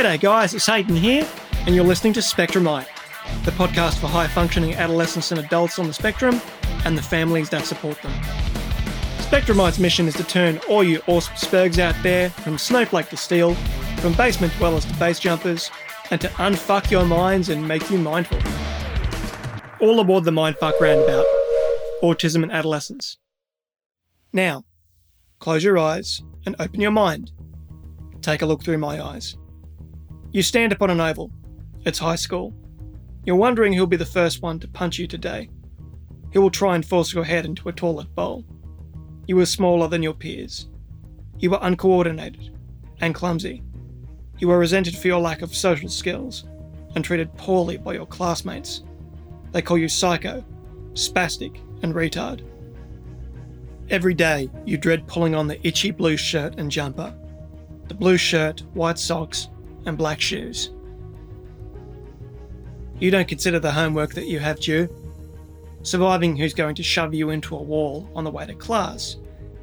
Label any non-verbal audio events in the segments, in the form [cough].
G'day, guys, it's Haydn here, and you're listening to Spectrumite, the podcast for high functioning adolescents and adults on the spectrum and the families that support them. Spectrumite's mission is to turn all you awesome spurgs out there, from snowflake to steel, from basement dwellers to base jumpers, and to unfuck your minds and make you mindful. All aboard the Mindfuck Roundabout Autism and Adolescence. Now, close your eyes and open your mind. Take a look through my eyes. You stand upon an oval. It's high school. You're wondering who'll be the first one to punch you today. Who will try and force your head into a toilet bowl. You were smaller than your peers. You were uncoordinated and clumsy. You were resented for your lack of social skills and treated poorly by your classmates. They call you psycho, spastic, and retard. Every day, you dread pulling on the itchy blue shirt and jumper, the blue shirt, white socks, and black shoes. You don't consider the homework that you have due surviving who's going to shove you into a wall on the way to class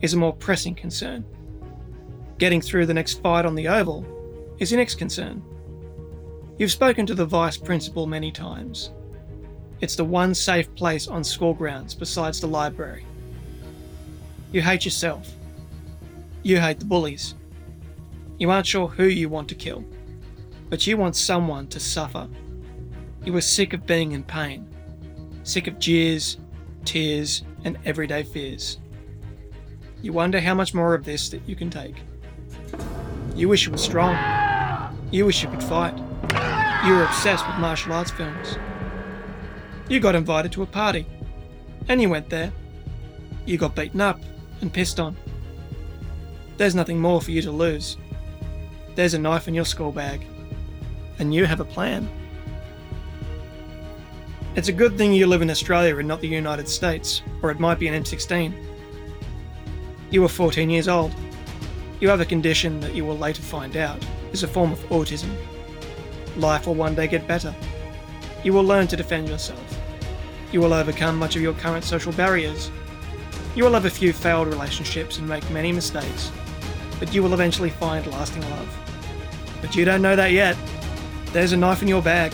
is a more pressing concern. Getting through the next fight on the oval is your next concern. You've spoken to the vice principal many times. It's the one safe place on school grounds besides the library. You hate yourself. You hate the bullies. You aren't sure who you want to kill, but you want someone to suffer. You are sick of being in pain sick of jeers, tears, and everyday fears. You wonder how much more of this that you can take. You wish you were strong. You wish you could fight. You were obsessed with martial arts films. You got invited to a party, and you went there. You got beaten up and pissed on. There's nothing more for you to lose. There's a knife in your school bag, and you have a plan. It's a good thing you live in Australia and not the United States, or it might be an M16. You are 14 years old. You have a condition that you will later find out is a form of autism. Life will one day get better. You will learn to defend yourself. You will overcome much of your current social barriers. You will have a few failed relationships and make many mistakes, but you will eventually find lasting love. But you don't know that yet. There's a knife in your bag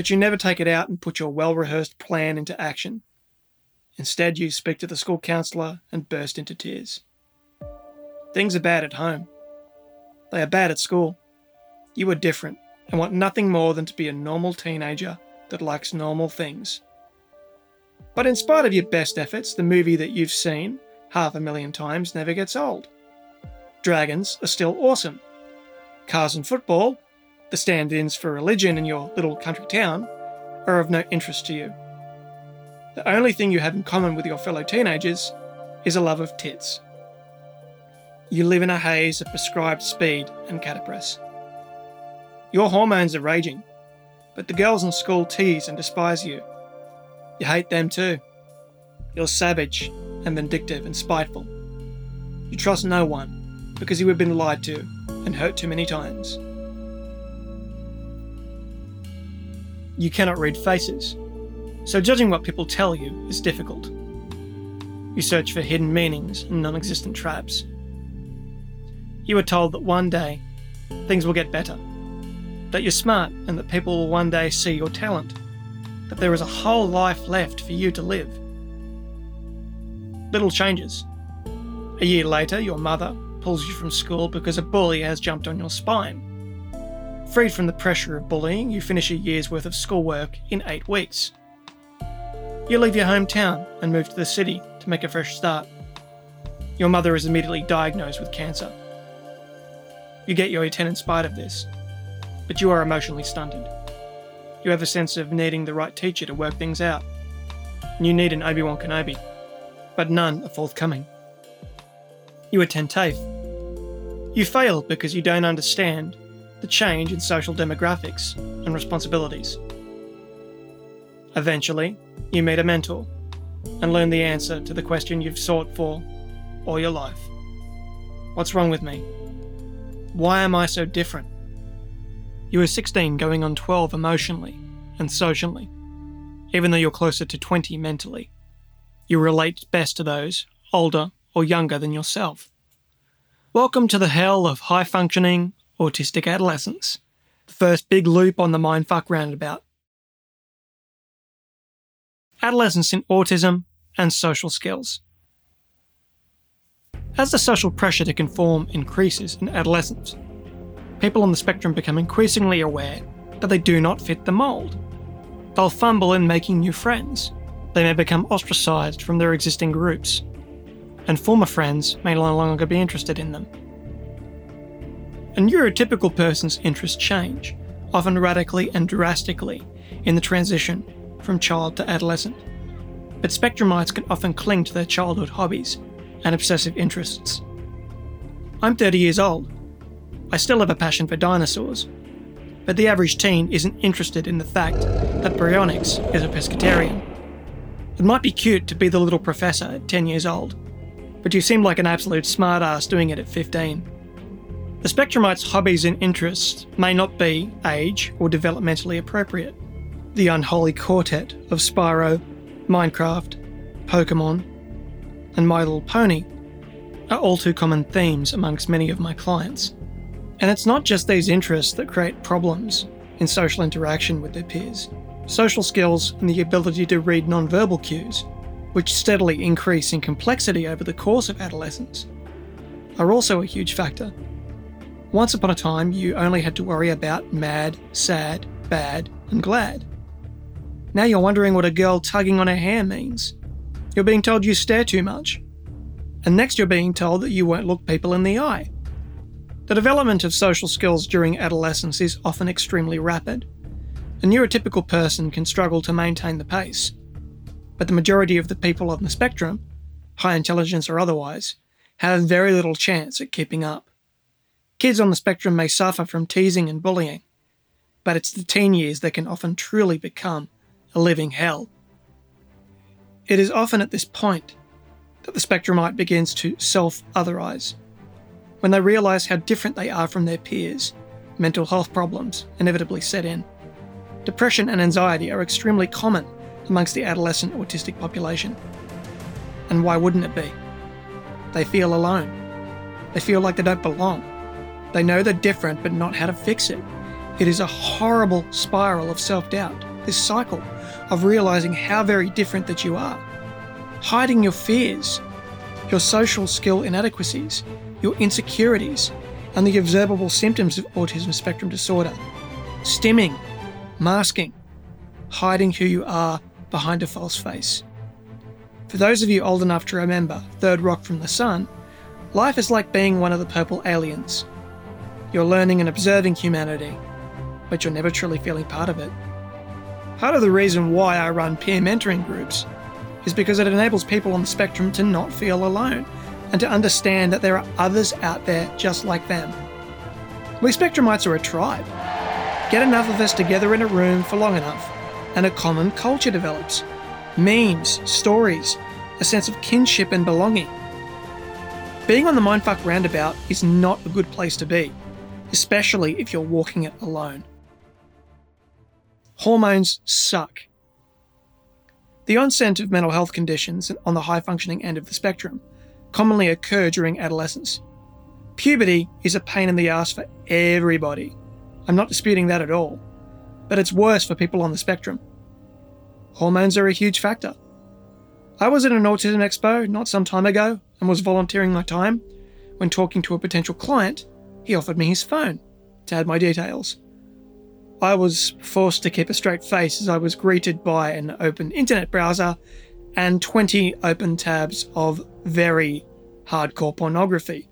but you never take it out and put your well rehearsed plan into action. Instead, you speak to the school counsellor and burst into tears. Things are bad at home. They are bad at school. You are different and want nothing more than to be a normal teenager that likes normal things. But in spite of your best efforts, the movie that you've seen half a million times never gets old. Dragons are still awesome. Cars and football the stand ins for religion in your little country town are of no interest to you. The only thing you have in common with your fellow teenagers is a love of tits. You live in a haze of prescribed speed and Catapres. Your hormones are raging, but the girls in school tease and despise you. You hate them too. You're savage and vindictive and spiteful. You trust no one because you have been lied to and hurt too many times. you cannot read faces, so judging what people tell you is difficult. You search for hidden meanings and non existent traps. You are told that one day things will get better, that you're smart and that people will one day see your talent, that there is a whole life left for you to live. Little changes. A year later, your mother pulls you from school because a bully has jumped on your spine. Freed from the pressure of bullying, you finish a year's worth of schoolwork in eight weeks. You leave your hometown and move to the city to make a fresh start. Your mother is immediately diagnosed with cancer. You get your A10 in spite of this, but you are emotionally stunted. You have a sense of needing the right teacher to work things out. You need an Obi Wan Kenobi, but none are forthcoming. You attend TAFE. You fail because you don't understand the change in social demographics and responsibilities. Eventually, you meet a mentor and learn the answer to the question you've sought for all your life What's wrong with me? Why am I so different? You are 16 going on 12 emotionally and socially, even though you're closer to 20 mentally. You relate best to those older or younger than yourself. Welcome to the hell of high functioning, autistic adolescence. The first big loop on the mindfuck roundabout. Adolescence in autism and social skills. As the social pressure to conform increases in adolescence, people on the spectrum become increasingly aware that they do not fit the mould. They'll fumble in making new friends. They may become ostracised from their existing groups, and former friends may no longer be interested in them. A neurotypical person's interests change, often radically and drastically, in the transition from child to adolescent. But spectrumites can often cling to their childhood hobbies and obsessive interests. I'm 30 years old. I still have a passion for dinosaurs, but the average teen isn't interested in the fact that Baryonyx is a pescatarian. It might be cute to be the little professor at 10 years old, but you seem like an absolute smartass doing it at 15. The Spectrumite's hobbies and interests may not be age or developmentally appropriate. The unholy quartet of Spyro, Minecraft, Pokemon, and My Little Pony are all too common themes amongst many of my clients. And it's not just these interests that create problems in social interaction with their peers. Social skills and the ability to read nonverbal cues, which steadily increase in complexity over the course of adolescence, are also a huge factor. Once upon a time, you only had to worry about mad, sad, bad, and glad. Now you're wondering what a girl tugging on her hair means. You're being told you stare too much. And next, you're being told that you won't look people in the eye. The development of social skills during adolescence is often extremely rapid. A neurotypical person can struggle to maintain the pace, but the majority of the people on the spectrum, high intelligence or otherwise, have very little chance at keeping up. Kids on the spectrum may suffer from teasing and bullying, but it's the teen years that can often truly become a living hell. It is often at this point that the spectrumite begins to self otherize when they realise how different they are from their peers, mental health problems inevitably set in. Depression and anxiety are extremely common amongst the adolescent autistic population. And why wouldn't it be? They feel alone. They feel like they don't belong. They know they're different but not how to fix it. It is a horrible spiral of self doubt, this cycle of realizing how very different that you are. Hiding your fears, your social skill inadequacies, your insecurities, and the observable symptoms of autism spectrum disorder. Stimming, masking, hiding who you are behind a false face. For those of you old enough to remember Third Rock from the Sun, life is like being one of the purple aliens. You're learning and observing humanity, but you're never truly feeling part of it. Part of the reason why I run peer mentoring groups is because it enables people on the spectrum to not feel alone and to understand that there are others out there just like them. We Spectrumites are a tribe. Get enough of us together in a room for long enough, and a common culture develops memes, stories, a sense of kinship and belonging. Being on the Mindfuck roundabout is not a good place to be, especially if you're walking it alone. Hormones suck. The onset of mental health conditions on the high functioning end of the spectrum commonly occur during adolescence. Puberty is a pain in the ass for everybody. I'm not disputing that at all. But it's worse for people on the spectrum. Hormones are a huge factor. I was at an autism expo not some time ago and was volunteering my time. When talking to a potential client, he offered me his phone to add my details. I was forced to keep a straight face as I was greeted by an open internet browser and 20 open tabs of very hardcore pornography.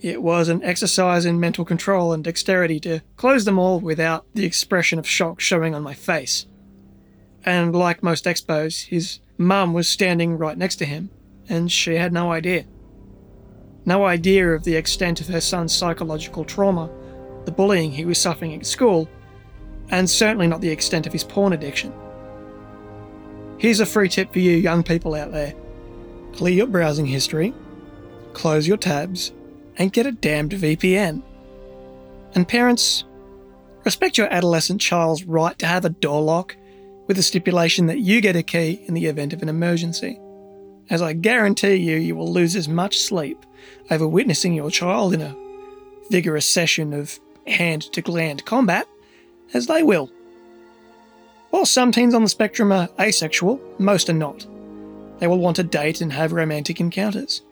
It was an exercise in mental control and dexterity to close them all without the expression of shock showing on my face. And like most expos, his mum was standing right next to him, and she had no idea. No idea of the extent of her son's psychological trauma, the bullying he was suffering at school, and certainly not the extent of his porn addiction. Here's a free tip for you young people out there clear your browsing history, close your tabs, and get a damned VPN. And parents, respect your adolescent child's right to have a door lock with the stipulation that you get a key in the event of an emergency, as I guarantee you, you will lose as much sleep over witnessing your child in a vigorous session of hand to gland combat as they will. While some teens on the spectrum are asexual, most are not. They will want to date and have romantic encounters.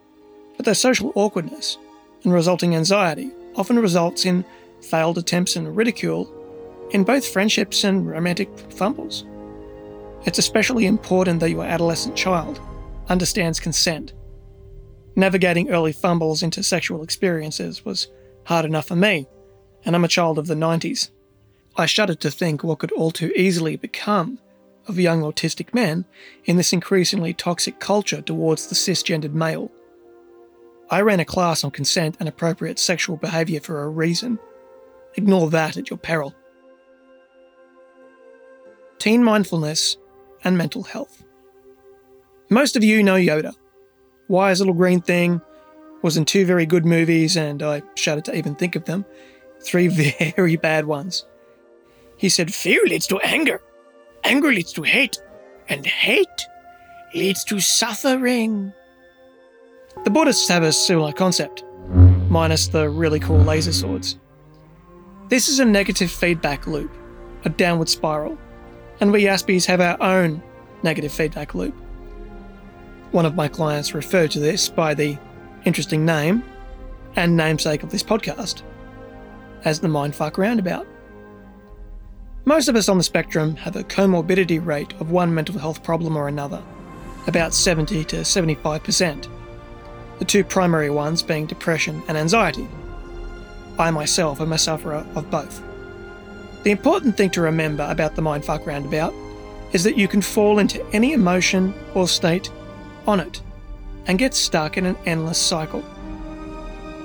But their social awkwardness and resulting anxiety often results in failed attempts and ridicule in both friendships and romantic fumbles. It's especially important that your adolescent child understands consent. Navigating early fumbles into sexual experiences was hard enough for me, and I'm a child of the 90s. I shudder to think what could all too easily become of young autistic men in this increasingly toxic culture towards the cisgendered male. I ran a class on consent and appropriate sexual behaviour for a reason. Ignore that at your peril. Teen mindfulness and mental health. Most of you know Yoda. Wise little green thing was in two very good movies, and I shudder to even think of them. Three [laughs] very bad ones. He said, Fear leads to anger, anger leads to hate, and hate leads to suffering. The Buddhists have a similar concept, minus the really cool laser swords. This is a negative feedback loop, a downward spiral, and we Aspies have our own negative feedback loop. One of my clients referred to this by the interesting name and namesake of this podcast as the mindfuck roundabout. Most of us on the spectrum have a comorbidity rate of one mental health problem or another, about 70 to 75%. The two primary ones being depression and anxiety. I myself am a sufferer of both. The important thing to remember about the mindfuck roundabout is that you can fall into any emotion or state on it and get stuck in an endless cycle.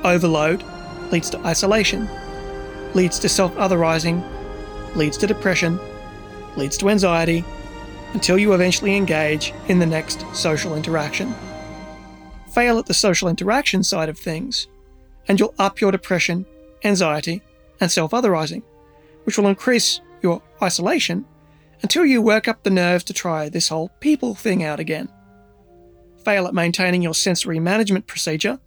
Overload leads to isolation, leads to self otherizing leads to depression, leads to anxiety, until you eventually engage in the next social interaction. Fail at the social interaction side of things, and you'll up your depression, anxiety, and self otherizing, which will increase your isolation until you work up the nerve to try this whole people thing out again. Fail at maintaining your sensory management procedure,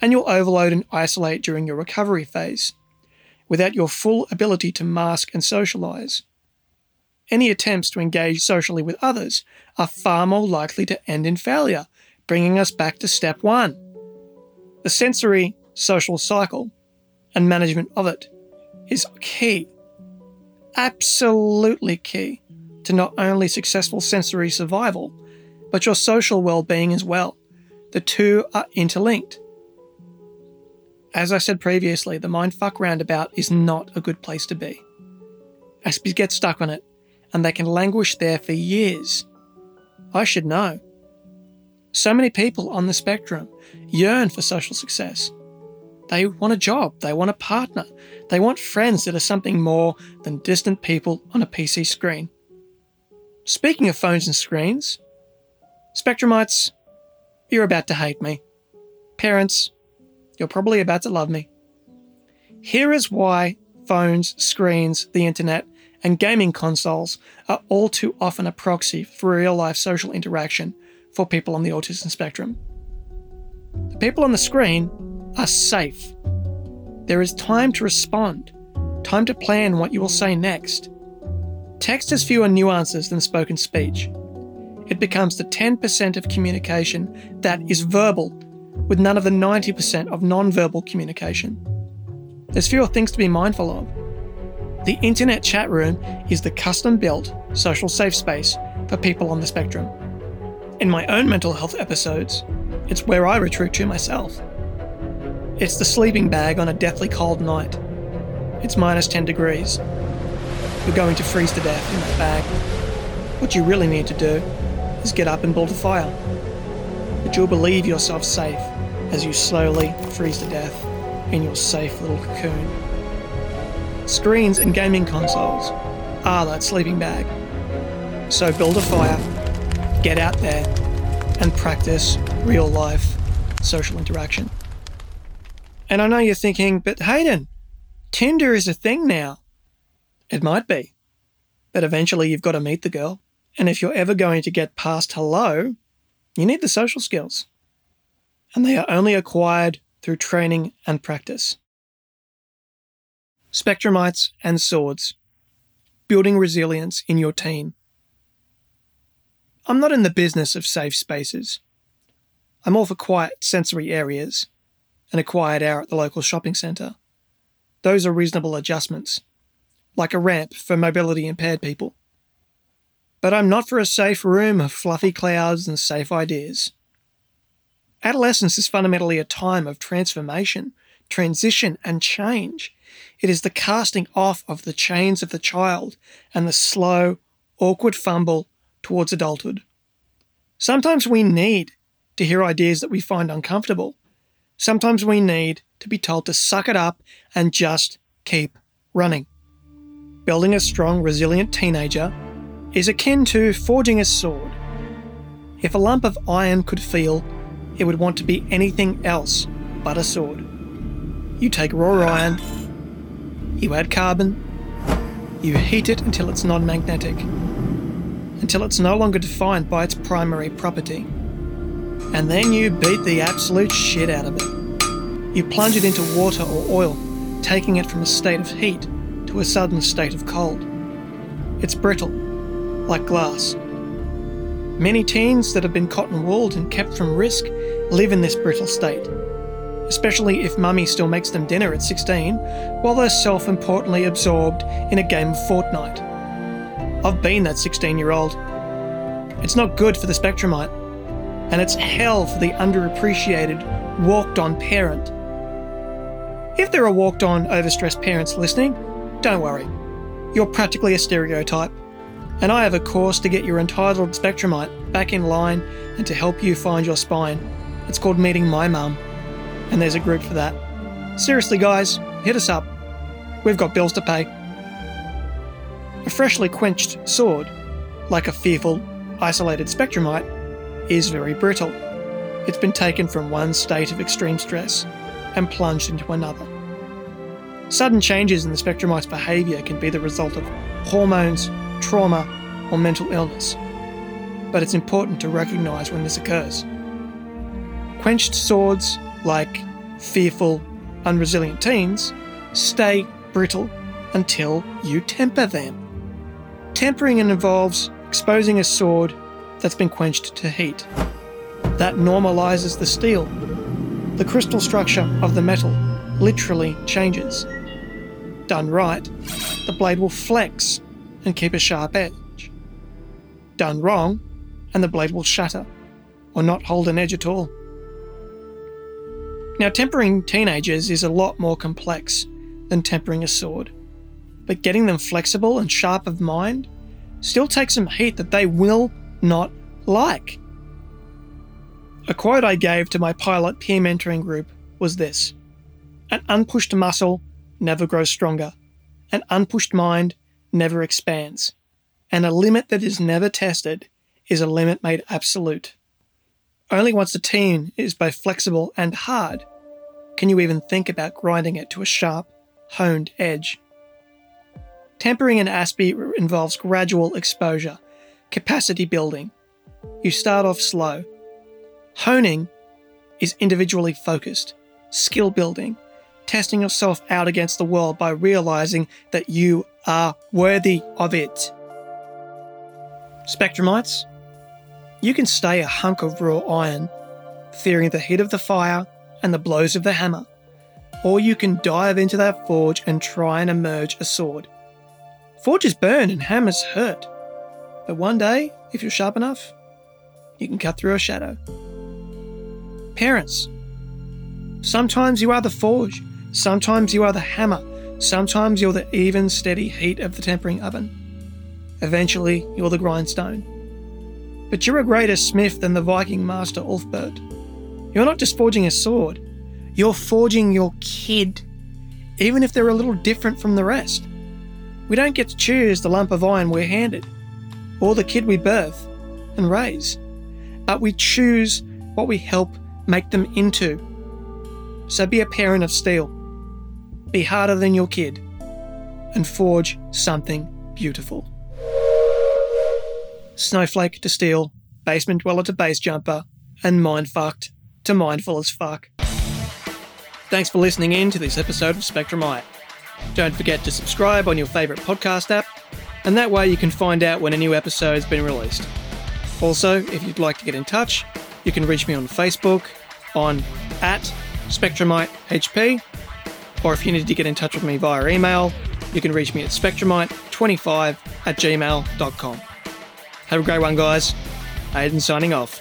and you'll overload and isolate during your recovery phase without your full ability to mask and socialize. Any attempts to engage socially with others are far more likely to end in failure, bringing us back to step one. The sensory social cycle and management of it is key, absolutely key to not only successful sensory survival, but your social well being as well. The two are interlinked. As I said previously, the mindfuck roundabout is not a good place to be. Aspies get stuck on it, and they can languish there for years. I should know. So many people on the spectrum yearn for social success. They want a job, they want a partner, they want friends that are something more than distant people on a PC screen. Speaking of phones and screens, Spectrumites, you're about to hate me. Parents, you're probably about to love me. Here is why phones, screens, the internet, and gaming consoles are all too often a proxy for real life social interaction for people on the autism spectrum. The people on the screen are safe. There is time to respond, time to plan what you will say next. Text has fewer nuances than spoken speech. It becomes the 10% of communication that is verbal with none of the 90% of non-verbal communication. There's fewer things to be mindful of. The internet chat room is the custom built social safe space for people on the spectrum. In my own mental health episodes, it's where I retreat to myself. It's the sleeping bag on a deathly cold night. It's minus 10 degrees. You're going to freeze to death in that bag. What you really need to do is get up and build a fire but you'll believe yourself safe as you slowly freeze to death in your safe little cocoon. Screens and gaming consoles are that sleeping bag. So build a fire, get out there, and practice real life social interaction. And I know you're thinking, but Haydn, Tinder is a thing now. It might be. But eventually you've got to meet the girl. And if you're ever going to get past hello, you need the social skills, and they are only acquired through training and practice. Spectrumites and swords. Building resilience in your team. I'm not in the business of safe spaces. I'm all for quiet sensory areas and a quiet hour at the local shopping centre. Those are reasonable adjustments, like a ramp for mobility impaired people. But I'm not for a safe room of fluffy clouds and safe ideas. Adolescence is fundamentally a time of transformation, transition, and change. It is the casting off of the chains of the child and the slow, awkward fumble towards adulthood. Sometimes we need to hear ideas that we find uncomfortable. Sometimes we need to be told to suck it up and just keep running. Building a strong, resilient teenager is akin to forging a sword. If a lump of iron could feel, it would want to be anything else but a sword. You take raw iron, you add carbon, you heat it until it's non magnetic, until it's no longer defined by its primary property. And then you beat the absolute shit out of it. You plunge it into water or oil, taking it from a state of heat to a sudden state of cold. It's brittle, like glass. Many teens that have been cotton wooled and kept from risk live in this brittle state, especially if mummy still makes them dinner at 16 while they're self importantly absorbed in a game of Fortnite. I've been that 16 year old. It's not good for the Spectrumite, and it's hell for the underappreciated, walked on parent. If there are walked on, overstressed parents listening, don't worry. You're practically a stereotype and I have a course to get your entitled Spectrumite back in line and to help you find your spine. It's called Meeting My Mum, and there's a group for that. Seriously, guys, hit us up. We've got bills to pay. A freshly quenched sword, like a fearful, isolated Spectrumite, is very brittle. It's been taken from one state of extreme stress and plunged into another. Sudden changes in the Spectrumite's behaviour can be the result of hormones, trauma, or mental illness, but it's important to recognise when this occurs. Quenched swords, like fearful, unresilient teens, stay brittle until you temper them. Tempering involves exposing a sword that's been quenched to heat. That normalises the steel. The crystal structure of the metal literally changes. Done right, the blade will flex and keep a sharp edge. Done wrong, and the blade will shatter, or not hold an edge at all. Now, tempering teenagers is a lot more complex than tempering a sword, but getting them flexible and sharp of mind still takes some heat that they will not like. A quote I gave to my pilot peer mentoring group was this An unpushed muscle never grows stronger. An unpushed mind never expands, and a limit that is never tested is a limit made absolute. Only once the teen is both flexible and hard can you even think about grinding it to a sharp, honed edge. Tempering an Aspie involves gradual exposure, capacity building. You start off slow. Honing is individually focused, skill building, testing yourself out against the world by realizing that you are worthy of it. Spectrumites, you can stay a hunk of raw iron, fearing the heat of the fire and the blows of the hammer, or you can dive into that forge and try and emerge a sword. Forges burn and hammers hurt, but one day, if you're sharp enough, you can cut through a shadow. Parents, sometimes you are the forge, sometimes you are the hammer, Sometimes you're the even, steady heat of the tempering oven. Eventually, you're the grindstone. But you're a greater smith than the Viking master Ulfberht. You're not just forging a sword, you're forging your kid, even if they're a little different from the rest. We don't get to choose the lump of iron we're handed, or the kid we birth and raise, but we choose what we help make them into. So be a parent of steel be harder than your kid, and forge something beautiful. Snowflake to steel, basement dweller to base jumper, and mind fucked to mindful as fuck. Thanks for listening in to this episode of Spectrumite. Don't forget to subscribe on your favourite podcast app, and that way you can find out when a new episode has been released. Also, if you'd like to get in touch, you can reach me on Facebook on at SpectrumiteHP, or if you need to get in touch with me via email, you can reach me at spectrumite25 at gmail.com. Have a great one, guys. Haydn signing off.